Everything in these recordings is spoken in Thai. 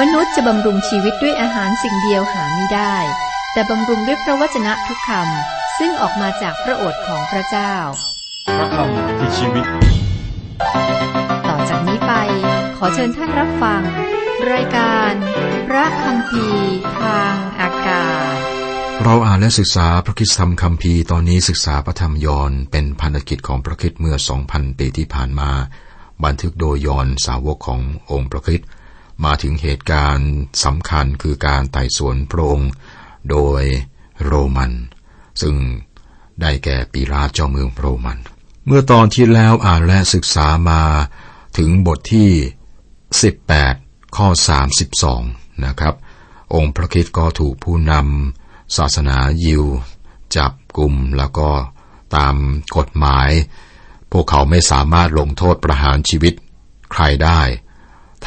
มนุษย์จะบำรุงชีวิตด้วยอาหารสิ่งเดียวหาไม่ได้ แต่บำรุงด้วยพระวจนะทุกคำซึ่งออกมาจากพระโอษฐ์ของพระเจ้า พระคำคือชีวิต ต่อจากนี้ไป ขอเชิญท่านรับฟัง รายการ พระคำพีทางอากาศ เราอ่านและศึกษาพระคิดธรรมคัมภีร์ตอนนี้ศึกษาพระธรรมยอห์นเป็นพันธกิจของพระคิดเมื่อ 2,000 ปีที่ผ่านมา บันทึกโดยยอห์นสาวกขององค์พระคิด มาถึงเหตุการณ์สำคัญคือการไต่สวนพระองค์โดยโรมัน ซึ่งได้แก่ปีราเจ้าเมืองโรมัน เมื่อตอนที่แล้วอ่านและศึกษามาถึงบทที่ 18 ข้อ 32 นะครับ องค์พระคิดก็ถูกผู้นำศาสนายิว จับกลุ่มแล้วก็ตามกฎหมาย พวกเขาไม่สามารถลงโทษประหารชีวิตใครได้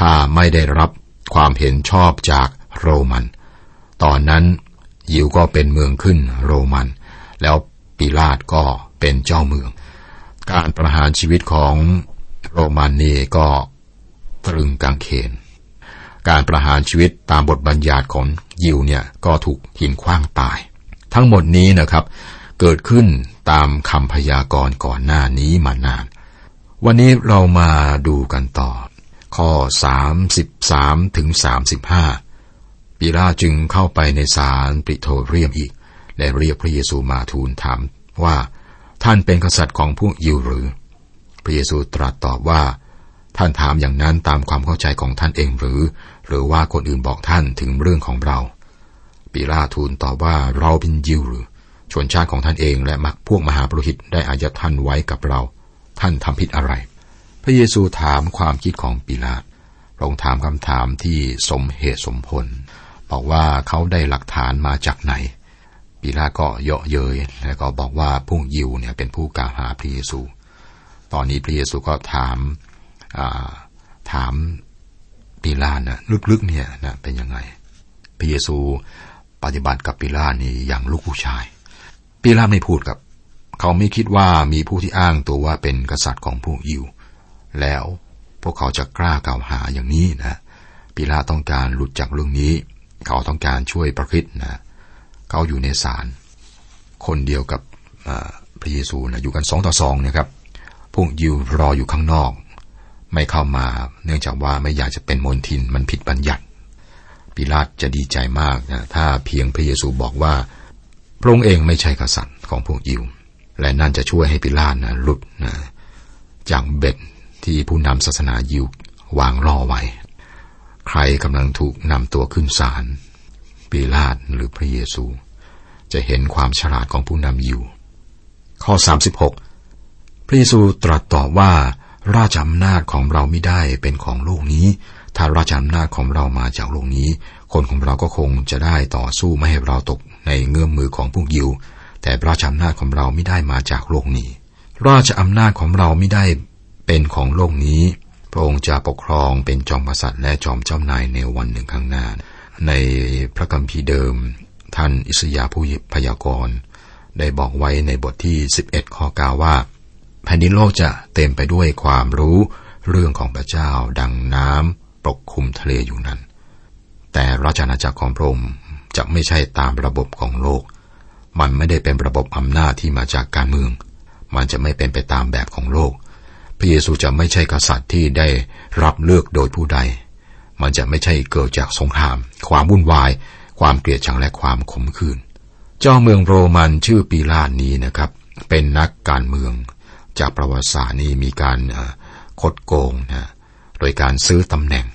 ถ้าไม่ได้รับความเห็นชอบจากโรมัน ตอนนั้นยิวก็เป็นเมืองขึ้นโรมัน แล้วปิลาตก็เป็นเจ้าเมือง การประหารชีวิตของโรมันนี่ก็ตรึงกางเขน การประหารชีวิตตามบทบัญญัติของยิวเนี่ยก็ถูกหินคว้างตาย ทั้งหมดนี้นะครับ เกิดขึ้นตามคำพยากรณ์ก่อนหน้านี้มานาน วันนี้เรามาดูกันต่อ ข้อ 33ถึง35ปีลาจึงเข้าไปในศาลปริโทเรียมอีก และเรียกพระเยซูมาทูลถามว่าท่านเป็นกษัตริย์ของพวกยิวหรือ พระเยซูตรัสตอบว่า ท่านถามอย่างนั้นตามความเข้าใจของท่านเองหรือ หรือว่าคนอื่นบอกท่านถึงเรื่องของเราปีลาทูลตอบว่าเราเป็นยิวหรือชนชาติของท่านเองและมักพวกมหาปรหิตได้อายัดท่านไว้กับเรา ท่านทำผิดอะไร พระเยซูถามความคิดของปีลาตรงถามคำถามที่สมเหตุสมผล บอกว่าเขาได้หลักฐานมาจากไหนปีลาตก็เยาะเย้ยแล้วก็บอกว่าพวกยิวเนี่ยเป็นผู้กล่าวหาพระเยซู ตอนนี้พระเยซูก็ถามถามปีลาตนะลึกๆเนี่ยนะเป็นยังไง พระเยซูปฏิบัติกับปีลาตนี่อย่างลูกผู้ชายปีลาตไม่พูดกับ เขาไม่คิดว่ามีผู้ที่อ้างตัวว่าเป็นกษัตริย์ของพวกยิว แล้วพวกเขาจะกล้ากล่าวหาอย่างนี้นะปีลาตต้องการหลุดจากเรื่องนี้ เขาต้องการช่วยประคิดนะเขาอยู่ในศาลคนเดียวกับพระเยซูนะอยู่กันสองต่อสองนะครับพวกยิวรออยู่ข้างนอก ไม่เข้ามาเนื่องจากว่าไม่อยากจะเป็นมนทินมันผิดบัญญัติปิลาตจะดีใจมากนะถ้าเพียงพระเยซูบอกว่าพระองค์เองไม่ใช่กษัตริย์ของพวกยิว และนั่นจะช่วยให้ปิลาตนะหลุดนะจากเบ็ด ที่ผู้นำศาสนายิววางล่อไว้ ใครกำลังถูกนำตัวขึ้นศาลปิลาตหรือพระเยซู จะเห็นความฉลาดของผู้นำยิวข้อ 36 พระเยซูตรัสตอบว่าราชอำนาจของเราไม่ได้เป็นของโลกนี้ ถ้าราชอำนาจของเรามาจากโลกนี้ คนของเราก็คงจะได้ต่อสู้ไม่ให้เราตกในเงื่อมมือของพวกยิว แต่ราชอำนาจของเราไม่ได้มาจากโลกนี้ ราชอำนาจของเราไม่ได้ เป็นของโลกนี้ พระองค์จะปกครองเป็นจอมกษัตริย์และจอมเจ้านายในวันหนึ่งข้างหน้า ในพระคัมภีร์เดิม ท่านอิสยาผู้พยากรณ์ได้บอกไว้ในบทที่ 11 ข้อกาว่า แผ่นดินโลกจะเต็มไปด้วยความรู้เรื่องของพระเจ้าดังน้ำปกคลุมทะเลอยู่นั้น แต่ราชอาณาจักรของพระองค์จะไม่ใช่ตามระบบของโลก มันไม่ได้เป็นระบบอำนาจที่มาจากการเมือง มันจะไม่เป็นไปตามแบบของโลก พระเยซูจะไม่ใช่กษัตริย์ที่ได้รับเลือกโดยผู้ใด มันจะไม่ใช่เกิดจากสงคราม ความวุ่นวาย ความเกลียดชังและความขมขื่น เจ้าเมืองโรมันชื่อปีลาตนี้นะครับ เป็นนักการเมือง จากประวัติศาสตร์นี้มีการคดโกงนะ โดยการซื้อตำแหน่ง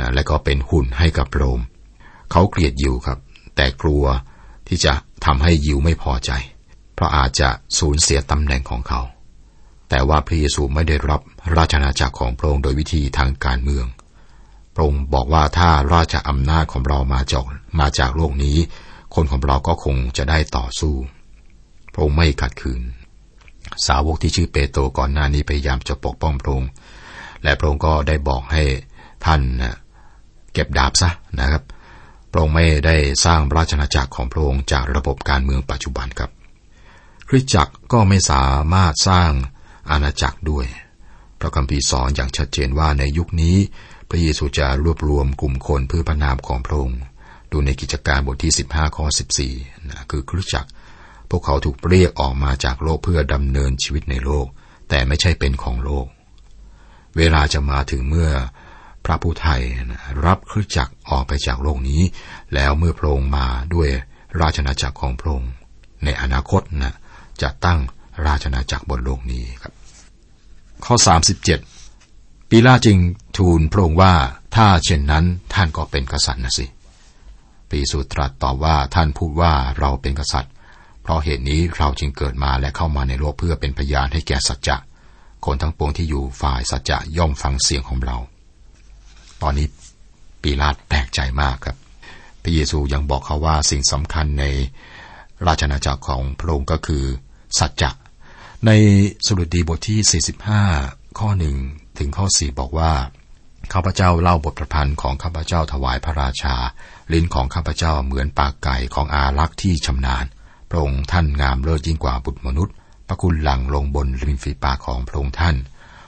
นะและก็เป็นหุ่นให้กับโรม เขาเกลียดยิวครับ แต่กลัวที่จะทำให้ยิวไม่พอใจ เพราะอาจจะสูญเสียตำแหน่งของเขา แต่ว่าพระเยซูไม่ได้รับราชอาณาจักรของพระองค์โดยวิธีทางการเมือง พระองค์บอกว่าถ้าราชอำนาจของเรามาจากมาจากโลกนี้ คนของเราก็คงจะได้ต่อสู้ พระองค์ไม่ขัดขืน สาวกที่ชื่อเปโตรก่อนหน้านี้พยายามจะปกป้องพระองค์ และพระองค์ก็ได้บอกให้ท่านนะเก็บดาบซะนะครับ พระองค์ไม่ได้สร้างราชอาณาจักรของพระองค์จากระบบการเมืองปัจจุบันครับ คริสตจักรก็ไม่สามารถสร้าง อาณาจักรด้วย พระคัมภีร์สอนอย่างชัดเจนว่าในยุคนี้ พระเยซูจะรวบรวมกลุ่มคนเพื่อพระนามของพระองค์ ดูในกิจการบทที่ 15 ข้อ 14นะคือคริสตจักร พวกเขาถูกเรียกออกมาจากโลกเพื่อดำเนินชีวิตในโลก แต่ไม่ใช่เป็นของโลก เวลาจะมาถึงเมื่อพระผู้ไทยนะรับคริสตจักรออกไปจากโลกนี้ แล้วเมื่อพระองค์มาด้วยราชนาจักรของพระองค์ในอนาคตนะจะตั้งราชนาจักรบนโลกนี้ครับ ข้อ 37 ปีลาจึงทูลพระองค์ว่าถ้าเช่นนั้นท่านก็เป็นกษัตริย์นะสิ ปีสุตรัสตอบว่าท่านพูดว่าเราเป็นกษัตริย์ เพราะเหตุนี้เราจึงเกิดมาและเข้ามาในโลกเพื่อเป็นพยานให้แก่สัจจะ คนทั้งปวงที่อยู่ฝ่ายสัจจะย่อมฟังเสียงของเรา ตอนนี้ปีลาตแปลกใจมากครับ พระเยซูยังบอกเขาว่าสิ่งสำคัญในราชนาจักรของพระองค์ก็คือ สัจจะ ในสรุดีบทที่ 45 ข้อหนึ่งถึงข้อ 4 บอกว่าข้าพเจ้าเล่าบทประพันธ์ของข้าพเจ้าถวายพระราชา ลิ้นของข้าพเจ้าเหมือนปากไก่ของอารักษ์ที่ชำนาญ พระองค์ท่านงามเลิศยิ่งกว่าบุตรมนุษย์ พระคุณหลังลงบนริมฝีปากของพระองค์ท่าน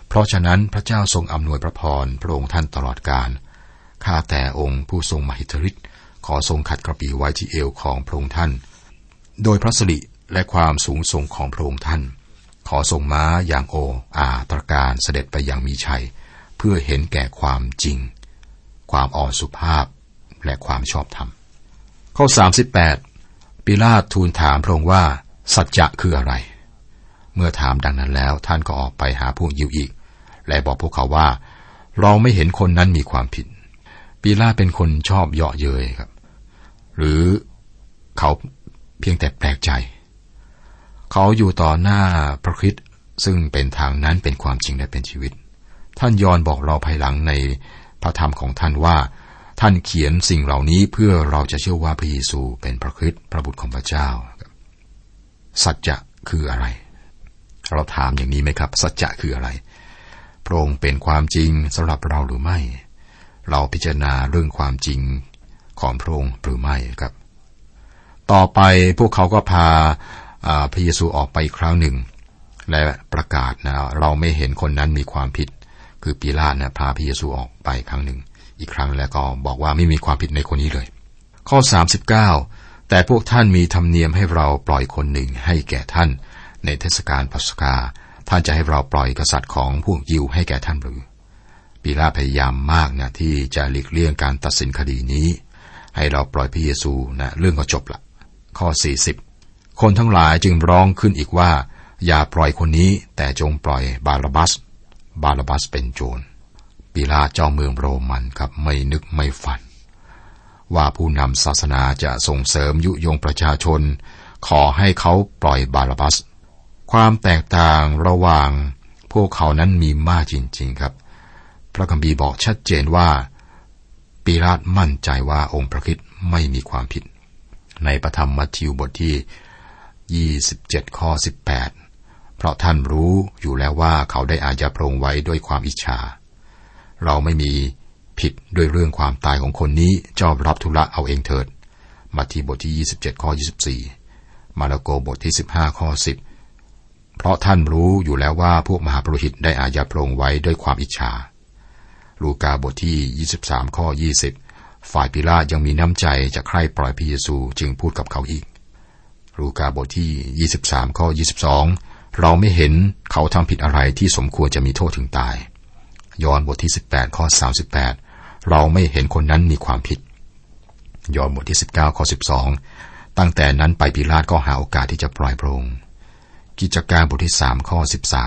เพราะฉะนั้นพระเจ้าทรงอำนวยพระพรพระองค์ท่านตลอดกาลข้าแต่องค์ผู้ทรงมหิทธิฤทธิ์ขอทรงขัดกระปีไว้ที่เอวของพระองค์ท่าน โดยพระสิริและความสูงส่งของพระองค์ท่าน ขอทรงม้าอย่างโออาตรการเสด็จไปอย่างมีชัย เพื่อเห็นแก่ความจริง ความอ่อนสุภาพและความชอบธรรม ข้อ 38 ปิลาตทูลถามพระองค์ว่า สัจจะคืออะไร เมื่อถามดังนั้นแล้วท่านก็ออกไปหาพวกยิวอีก และบอกพวกเขาว่า เราไม่เห็นคนนั้นมีความผิด ปิลาตเป็นคนชอบเยาะเย้ยครับ หรือเขาเพียงแต่แปลกใจ เขาอยู่ต่อหน้าพระคริสต์ซึ่งเป็นทางนั้นเป็นความจริงและเป็นชีวิต ท่านยอนบอกเราภายหลังในพระธรรมของท่านว่า ท่านเขียนสิ่งเหล่านี้เพื่อเราจะเชื่อว่าพระเยซูเป็นพระคริสต์พระบุตรของพระเจ้า สัจจะคืออะไร เราถามอย่างนี้ไหมครับ สัจจะคืออะไรพระองค์เป็นความจริงสำหรับเราหรือไม่ เราพิจารณาเรื่องความจริงของพระองค์หรือไม่ครับ ต่อไปพวกเขาก็พา พระเยซูออกไปอีกครั้งหนึ่ง และประกาศนะเราไม่เห็นคนนั้นมีความผิด คือปีลาตนะพาพระเยซูออกไปครั้งหนึ่ง อีกครั้งแล้วก็บอกว่าไม่มีความผิดในคนนี้เลย ข้อ 39 แต่พวกท่านมีธรรมเนียมให้เราปล่อยคนหนึ่งให้แก่ท่าน ในเทศกาลปัสกา ท่านจะให้เราปล่อยกษัตริย์ของพวกยิวให้แก่ท่านหรือปีลาพยายามมากนะที่จะหลีกเลี่ยงการตัดสินคดีนี้ ให้เราปล่อยพระเยซูนะเรื่องก็จบละข้อ 40 คนทั้งหลายจึงร้องขึ้นอีกว่า อย่าปล่อยคนนี้ แต่จงปล่อยบาลบัส บาลบัสเป็นโจรปีลาเจ้าเมืองโรมันครับไม่นึกไม่ฝัน ว่าผู้นำศาสนาจะส่งเสริมยุยงประชาชน ขอให้เขาปล่อยบาลบัส ความแตกต่างระหว่างพวกเขานั้นมีมากจริง ๆครับ พระคัมภีร์บอกชัดเจนว่าปีลาตมั่นใจว่าองค์พระคิดไม่มีความผิด ในพระธรรมมัทธิวบทที่ 27ข้อ18 เพราะท่านรู้อยู่แล้วว่าเขาได้อาญาพระองค์ไว้ด้วยความอิจฉา เราไม่มีผิดด้วยเรื่องความตายของคนนี้เจ้ารับธุระเอาเองเถิด มัทธิวบทที่ 27ข้อ24 มาระโกบทที่ 15ข้อ10 เพราะท่านรู้อยู่แล้วว่าพวกมหาปรหิตได้อาญาพระองค์ไว้ด้วยความอิจฉา ลูกาบทที่ 23ข้อ20 ฝ่ายปิลาตยังมีน้ำใจจะใคร่ปล่อยพระเยซูจึงพูดกับเขาอีก ลูกาบทที่ 23 ข้อ 22 เราไม่เห็นเขาทำผิดอะไรที่สมควรจะมีโทษถึงตาย ยอห์นบทที่ 18 ข้อ 38 เราไม่เห็นคนนั้นมีความผิด ยอห์นบทที่ 19 ข้อ 12 ตั้งแต่นั้นไปปิลาตก็หาโอกาสที่จะปล่อยพระองค์กิจการบทที่ 3 ข้อ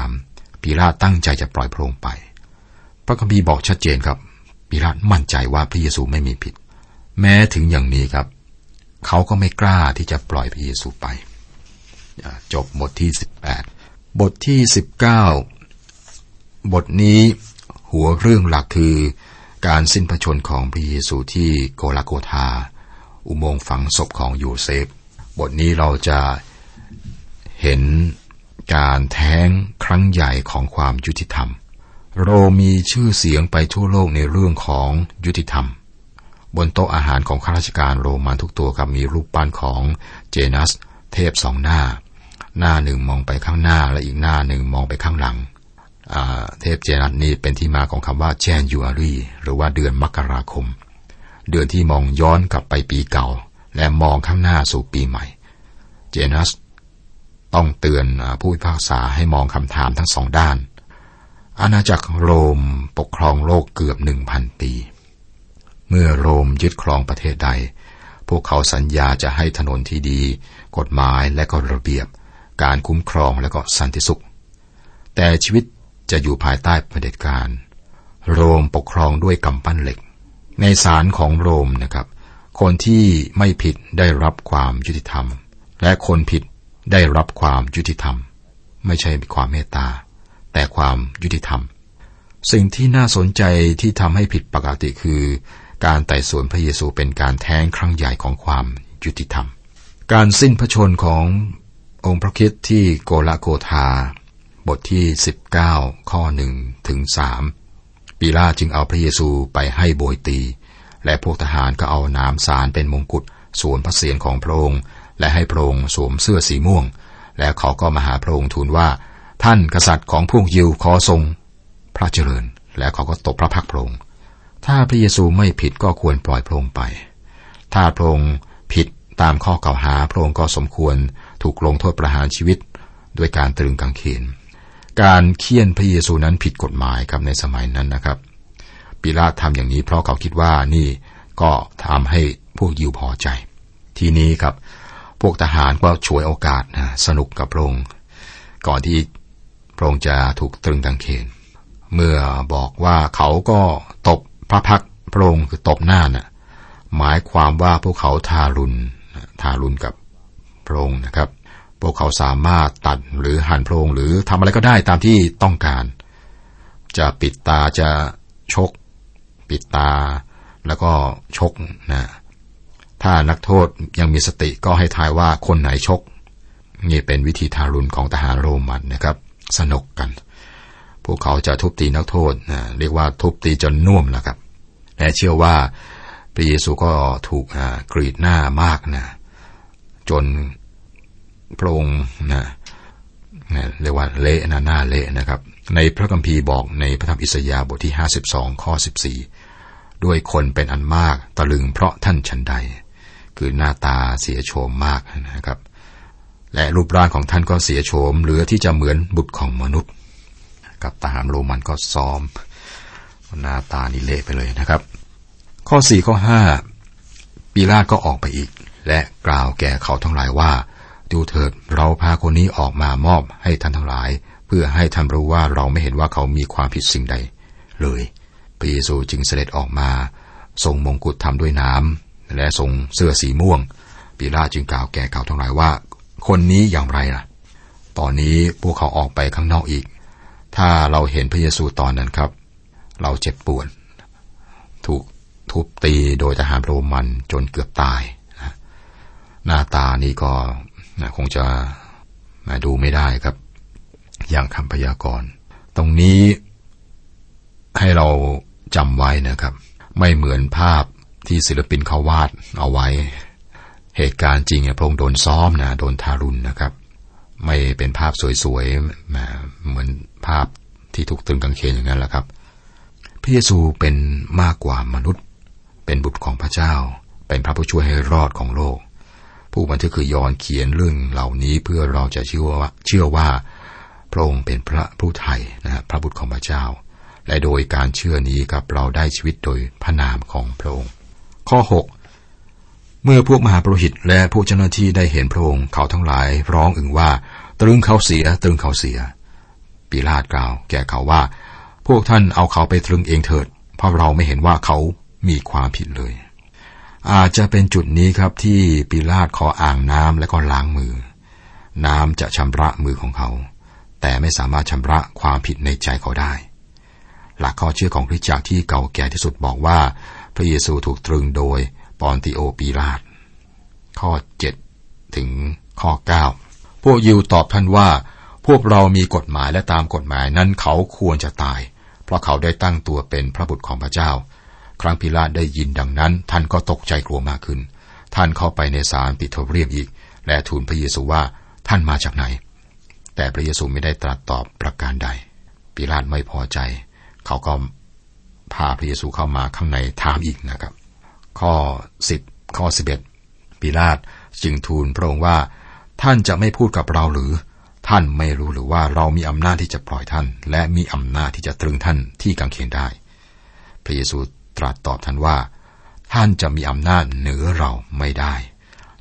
13ปิลาตตั้งใจจะปล่อยพระองค์ไป พระคัมภีร์บอกชัดเจนครับปิลาตมั่นใจว่าพระเยซูไม่มีผิด แม้ถึงอย่างนี้ครับ เขาก็ไม่กล้าที่จะปล่อยพระเยซูไป จบบทที่ 18 บทที่ 19 บทนี้หัวเรื่องหลักคือการสิ้นพระชนของพระเยซูที่โกลาโกธา อุโมงค์ฝังศพของโยเซฟ บทนี้เราจะเห็นการแท้งครั้งใหญ่ของความยุติธรรม โรมีชื่อเสียงไปทั่วโลกในเรื่องของยุติธรรม บนโต๊ะอาหารของข้าราชการโรมันทุกตัวกับมีรูปปั้นของเจนัส เทพสองหน้า หน้าหนึ่งมองไปข้างหน้าและอีกหน้าหนึ่งมองไปข้างหลัง เทพเจนัสนี่เป็นที่มาของคำว่าแจนยูอารีหรือว่าเดือนมกราคม เดือนที่มองย้อนกลับไปปีเก่า และมองข้างหน้าสู่ปีใหม่ เจนัสต้องเตือนผู้พิพากษาให้มองคำถามทั้งสองด้าน อาณาจักรโรมปกครองโลกเกือบหนึ่งพันปี เมื่อโรมยึดครองประเทศใด พวกเขาสัญญาจะให้ถนนที่ดี กฎหมายและก็ระเบียบ การคุ้มครองและก็สันติสุข แต่ชีวิตจะอยู่ภายใต้เผด็จการ โรมปกครองด้วยกำปั้นเหล็ก ในศาลของโรมนะครับ คนที่ไม่ผิดได้รับความยุติธรรม และคนผิดได้รับความยุติธรรม ไม่ใช่ความเมตตา แต่ความยุติธรรม สิ่งที่น่าสนใจที่ทำให้ผิดปกติคือ การไต่สวนพระเยซูเป็นการแท้งครั้งใหญ่ของความยุติธรรม การสิ้นพระชนขององค์พระคิดที่โกลาโกธา บทที่ 19 ข้อหนึ่งถึงสามปีลาจึงเอาพระเยซูไปให้โบยตี และพวกทหารก็เอาน้ำสารเป็นมงกุฎสวมพระเศียรของพระองค์ และให้พระองค์สวมเสื้อสีม่วง แล้วเขาก็มาหาพระองค์ทูลว่า ท่านกษัตริย์ของพวกยิวขอทรง พระเจริญ แล้วเขาก็ตบพระพักพระองค์ ถ้าพระเยซูไม่ผิดก็ควรปล่อยพระองค์ไป ถ้าพระองค์ผิดตามข้อกล่าวหาพระองค์ก็สมควรถูกลงโทษประหารชีวิตด้วยการตรึงกางเขน การเคี่ยนพระเยซูนั้นผิดกฎหมายครับในสมัยนั้นนะครับ ปิลาตทำอย่างนี้เพราะเขาคิดว่านี่ก็ทำให้พวกยิวพอใจ ทีนี้ครับ พวกทหารก็ช่วยโอกาสนะสนุกกับพระองค์ก่อนที่พระองค์จะถูกตรึงกางเขน เมื่อบอกว่าเขาก็ตบ พระพักพระองค์คือตบหน้านะ่ะหมายความว่าพวกเขาทารุณทารุณกับพระองค์นะครับ พวกเขาสามารถตัดหรือหั่นพระองค์หรือทำอะไรก็ได้ตามที่ต้องการ จะปิดตาจะชก ปิดตา แล้วก็ชกนะถ้านักโทษยังมีสติก็ให้ทายว่าคนไหนชก นี่เป็นวิธีทารุณของทหารโรมันนะครับ สนุกกัน พวกเขาจะทุบตีนักโทษนะเรียกว่าทุบตีจนน่วมนะครับ และเชื่อว่าพระเยซูก็ถูกกรีดหน้ามากนะจนพระองค์นะเรียกว่าเละนะหน้าเละนะครับ ในพระคัมภีร์บอกในพระธรรมอิสยาห์บทที่ 52 ข้อ 14 ด้วยคนเป็นอันมากตะลึงเพราะท่านชันใด คือหน้าตาเสียโฉมมากนะครับ และรูปร่างของท่านก็เสียโฉมเหลือที่จะเหมือนบุตรของมนุษย์ กับทหารโรมันก็ซ้อมหน้าตานี่เละไปเลยนะครับ ข้อ4ข้อ5ปีลาตก็ออกไปอีก และกล่าวแก่เขาทั้งหลายว่า ดูเถิดเราพาคนนี้ออกมามอบให้ท่านทั้งหลาย เพื่อให้ท่านรู้ว่าเราไม่เห็นว่าเขามีความผิดสิ่งใด เลยพระเยซูจึงเสด็จออกมาทรงมงกุฎทำด้วยน้ำและทรงเสื้อสีม่วงปีลาจึงกล่าวแก่เขาทั้งหลายว่า คนนี้อย่างไรล่ะ ตอนนี้พวกเขาออกไปข้างนอกอีก ถ้าเราเห็นพระเยซูตอนนั้นครับ เราเจ็บปวดถูกทุบตีโดยทหารโรมันจนเกือบตายหน้าตานี่ก็นะคงจะมาดูไม่ได้ครับ อย่างคำพยากรณ์ ตรงนี้ให้เราจำไว้นะครับ ไม่เหมือนภาพที่ศิลปินเขาวาดเอาไว้ เหตุการณ์จริงเนี่ยพระองค์โดนซ้อมนะโดนทารุณนะครับ ไม่เป็นภาพสวยๆเหมือน ภาพที่ถูกตึงกางเขนอย่างนั้นแหละครับ พระเยซูเป็นมากกว่ามนุษย์ เป็นบุตรของพระเจ้า เป็นพระผู้ช่วยให้รอดของโลก ผู้บันทึกคือยอนเขียนเรื่องเหล่านี้เพื่อเราจะเชื่อว่าเชื่อว่าพระองค์เป็นพระผู้ไทยนะพระบุตรของพระเจ้า และโดยการเชื่อนี้กับเราได้ชีวิตโดยพระนามของพระองค์ ข้อ 6 เมื่อพวกมหาปรหิตและผู้เจ้าหน้าที่ได้เห็นพระองค์เขาทั้งหลายร้องอึงว่าตรึงเขาเสียตรึงเขาเสีย ปีลาดกล่าว แก่เขาว่า พวกท่านเอาเขาไปตรึงเองเถิด เพราะเราไม่เห็นว่าเขามีความผิดเลย อาจจะเป็นจุดนี้ครับที่ปิลาตขออ่างน้ำและก็ล้างมือ น้ำจะชำระมือของเขา แต่ไม่สามารถชำระความผิดในใจเขาได้ หลักข้อเชื่อของคริสตจักรที่เก่าแก่ที่สุดบอกว่า พระเยซูถูกตรึงโดยปอนติโอปิลาตข้อ 7 ถึงข้อ 9 พวกยิวตอบท่านว่า พวกเรามีกฎหมายและตามกฎหมายนั้นเขาควรจะตาย เพราะเขาได้ตั้งตัวเป็นพระบุตรของพระเจ้า ครั้นปีลาตได้ยินดังนั้น ท่านก็ตกใจกลัวมากขึ้น ท่านเข้าไปในศาลปรีโทเรียมอีก และทูลพระเยซูว่าท่านมาจากไหน แต่พระเยซูไม่ได้ตรัสตอบประการใดพปิลาตไม่พอใจ เขาก็พาพระเยซูเข้ามาข้างในถามอีกนะครับ ข้อสิบข้อสิบเอ็ดปิลาตจึงทูลพระองค์ว่า ท่านจะไม่พูดกับเราหรือ ท่านไม่รู้หรือว่าเรามีอำนาจที่จะปล่อยท่าน และมีอำนาจที่จะตรึงท่านที่กังเขนได้ พระเยซูตรัสตอบท่านว่า ท่านจะมีอำนาจเหนือเราไม่ได้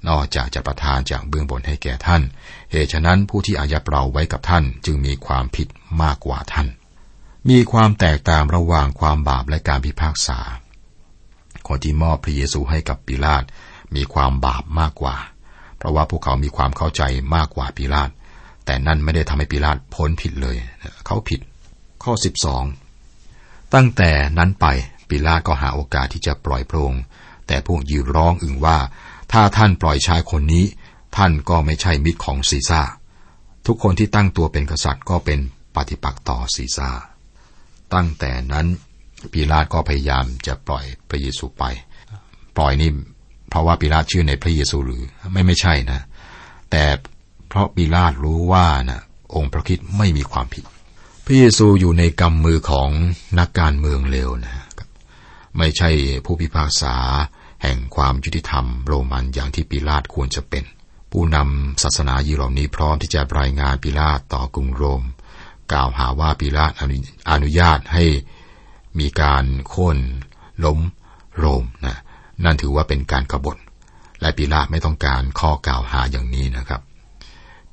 นอกจากจะประทานจากเบื้องบนให้แก่ท่าน เหตุฉะนั้นผู้ที่อายัดเราไว้กับท่านจึงมีความผิดมากกว่าท่าน มีความแตกต่างระหว่างความบาปและการพิพากษา คนที่มอบพระเยซูให้กับปิลาตมีความบาปมากกว่า เพราะว่าพวกเขามีความเข้าใจมากกว่าปิลาต แต่นั่นไม่ได้ทำให้ปิลาตพ้นผิดเลย เขาผิด ข้อ 12 ตั้งแต่นั้นไปปิลาตก็หาโอกาสที่จะปล่อยพระองค์แต่พวกยิวร้องอึงว่า ถ้าท่านปล่อยชายคนนี้ ท่านก็ไม่ใช่มิตรของซีซ่า ทุกคนที่ตั้งตัวเป็นกษัตริย์ก็เป็นปฏิปักษ์ต่อซีซ่า ตั้งแต่นั้นปิลาตก็พยายามจะปล่อยพระเยซูไป ปล่อยนี่เพราะว่าปิลาตเชื่อในพระเยซูหรือไม่ไม่ใช่นะ แต่ เพราะปิลาตรู้ว่านะองค์พระคิดไม่มีความผิด พระเยซูอยู่ในกำมือของนักการเมืองเลวนะไม่ใช่ผู้พิพากษาแห่งความยุติธรรมโรมันอย่างที่ปิลาตควรจะเป็น ผู้นำศาสนายิวเหล่านี้พร้อมที่จะรายงานปิลาตต่อกรุงโรม กล่าวหาว่าปิลาตอนุญาตให้มีการโค่นล้มโรมนะนั่นถือว่าเป็นการกรบฏ และปีลาไม่ต้องการข้อกล่าวหาอย่างนี้นะครับ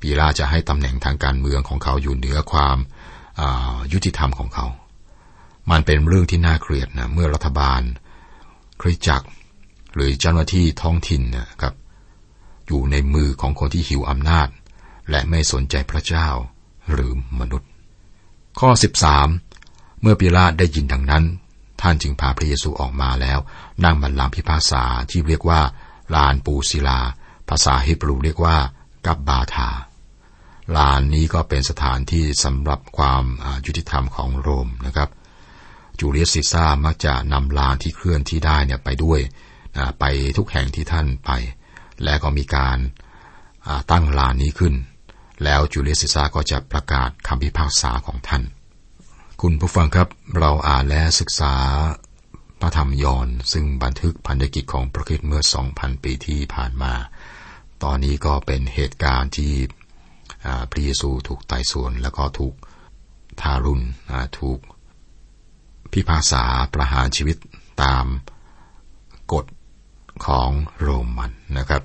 ปีลาจะให้ตำแหน่งทางการเมืองของเขาอยู่เหนือความยุติธรรมของเขา มันเป็นเรื่องที่น่าเกลียดนะเมื่อรัฐบาลคริจักร หรือเจ้าหน้าที่ท้องถิ่นนะครับ อยู่ในมือของคนที่หิวอำนาจ และไม่สนใจพระเจ้าหรือมนุษย์ ข้อ 13 เมื่อปีลาได้ยินดังนั้น ท่านจึงพาพระเยซูออกมาแล้ว นั่งบัลลังก์พิพากษาที่เรียกว่าลานปูศิลา ภาษาฮิบรูเรียกว่ากับบาธา ลานนี้ก็เป็นสถานที่สำหรับความยุติธรรมของโรมนะครับ จูเลียสซิซ่ามักจะนำลานที่เคลื่อนที่ได้เนี่ยไปด้วยไปทุกแห่งที่ท่านไป และก็มีการตั้งลานนี้ขึ้น แล้วจูเลียสซิซ่าก็จะประกาศคำพิพากษาของท่าน คุณผู้ฟังครับเราอ่านและศึกษาพระธรรมยอนซึ่งบันทึกพันธกิจของพระคิดเมื่อ 2,000 ปีที่ผ่านมา ตอนนี้ก็เป็นเหตุการณ์ที่ พระเยซูถูกไต่สวน แล้วก็ถูกทารุณถูกพิพากษาประหารชีวิตตามกฎของโรมันนะครับ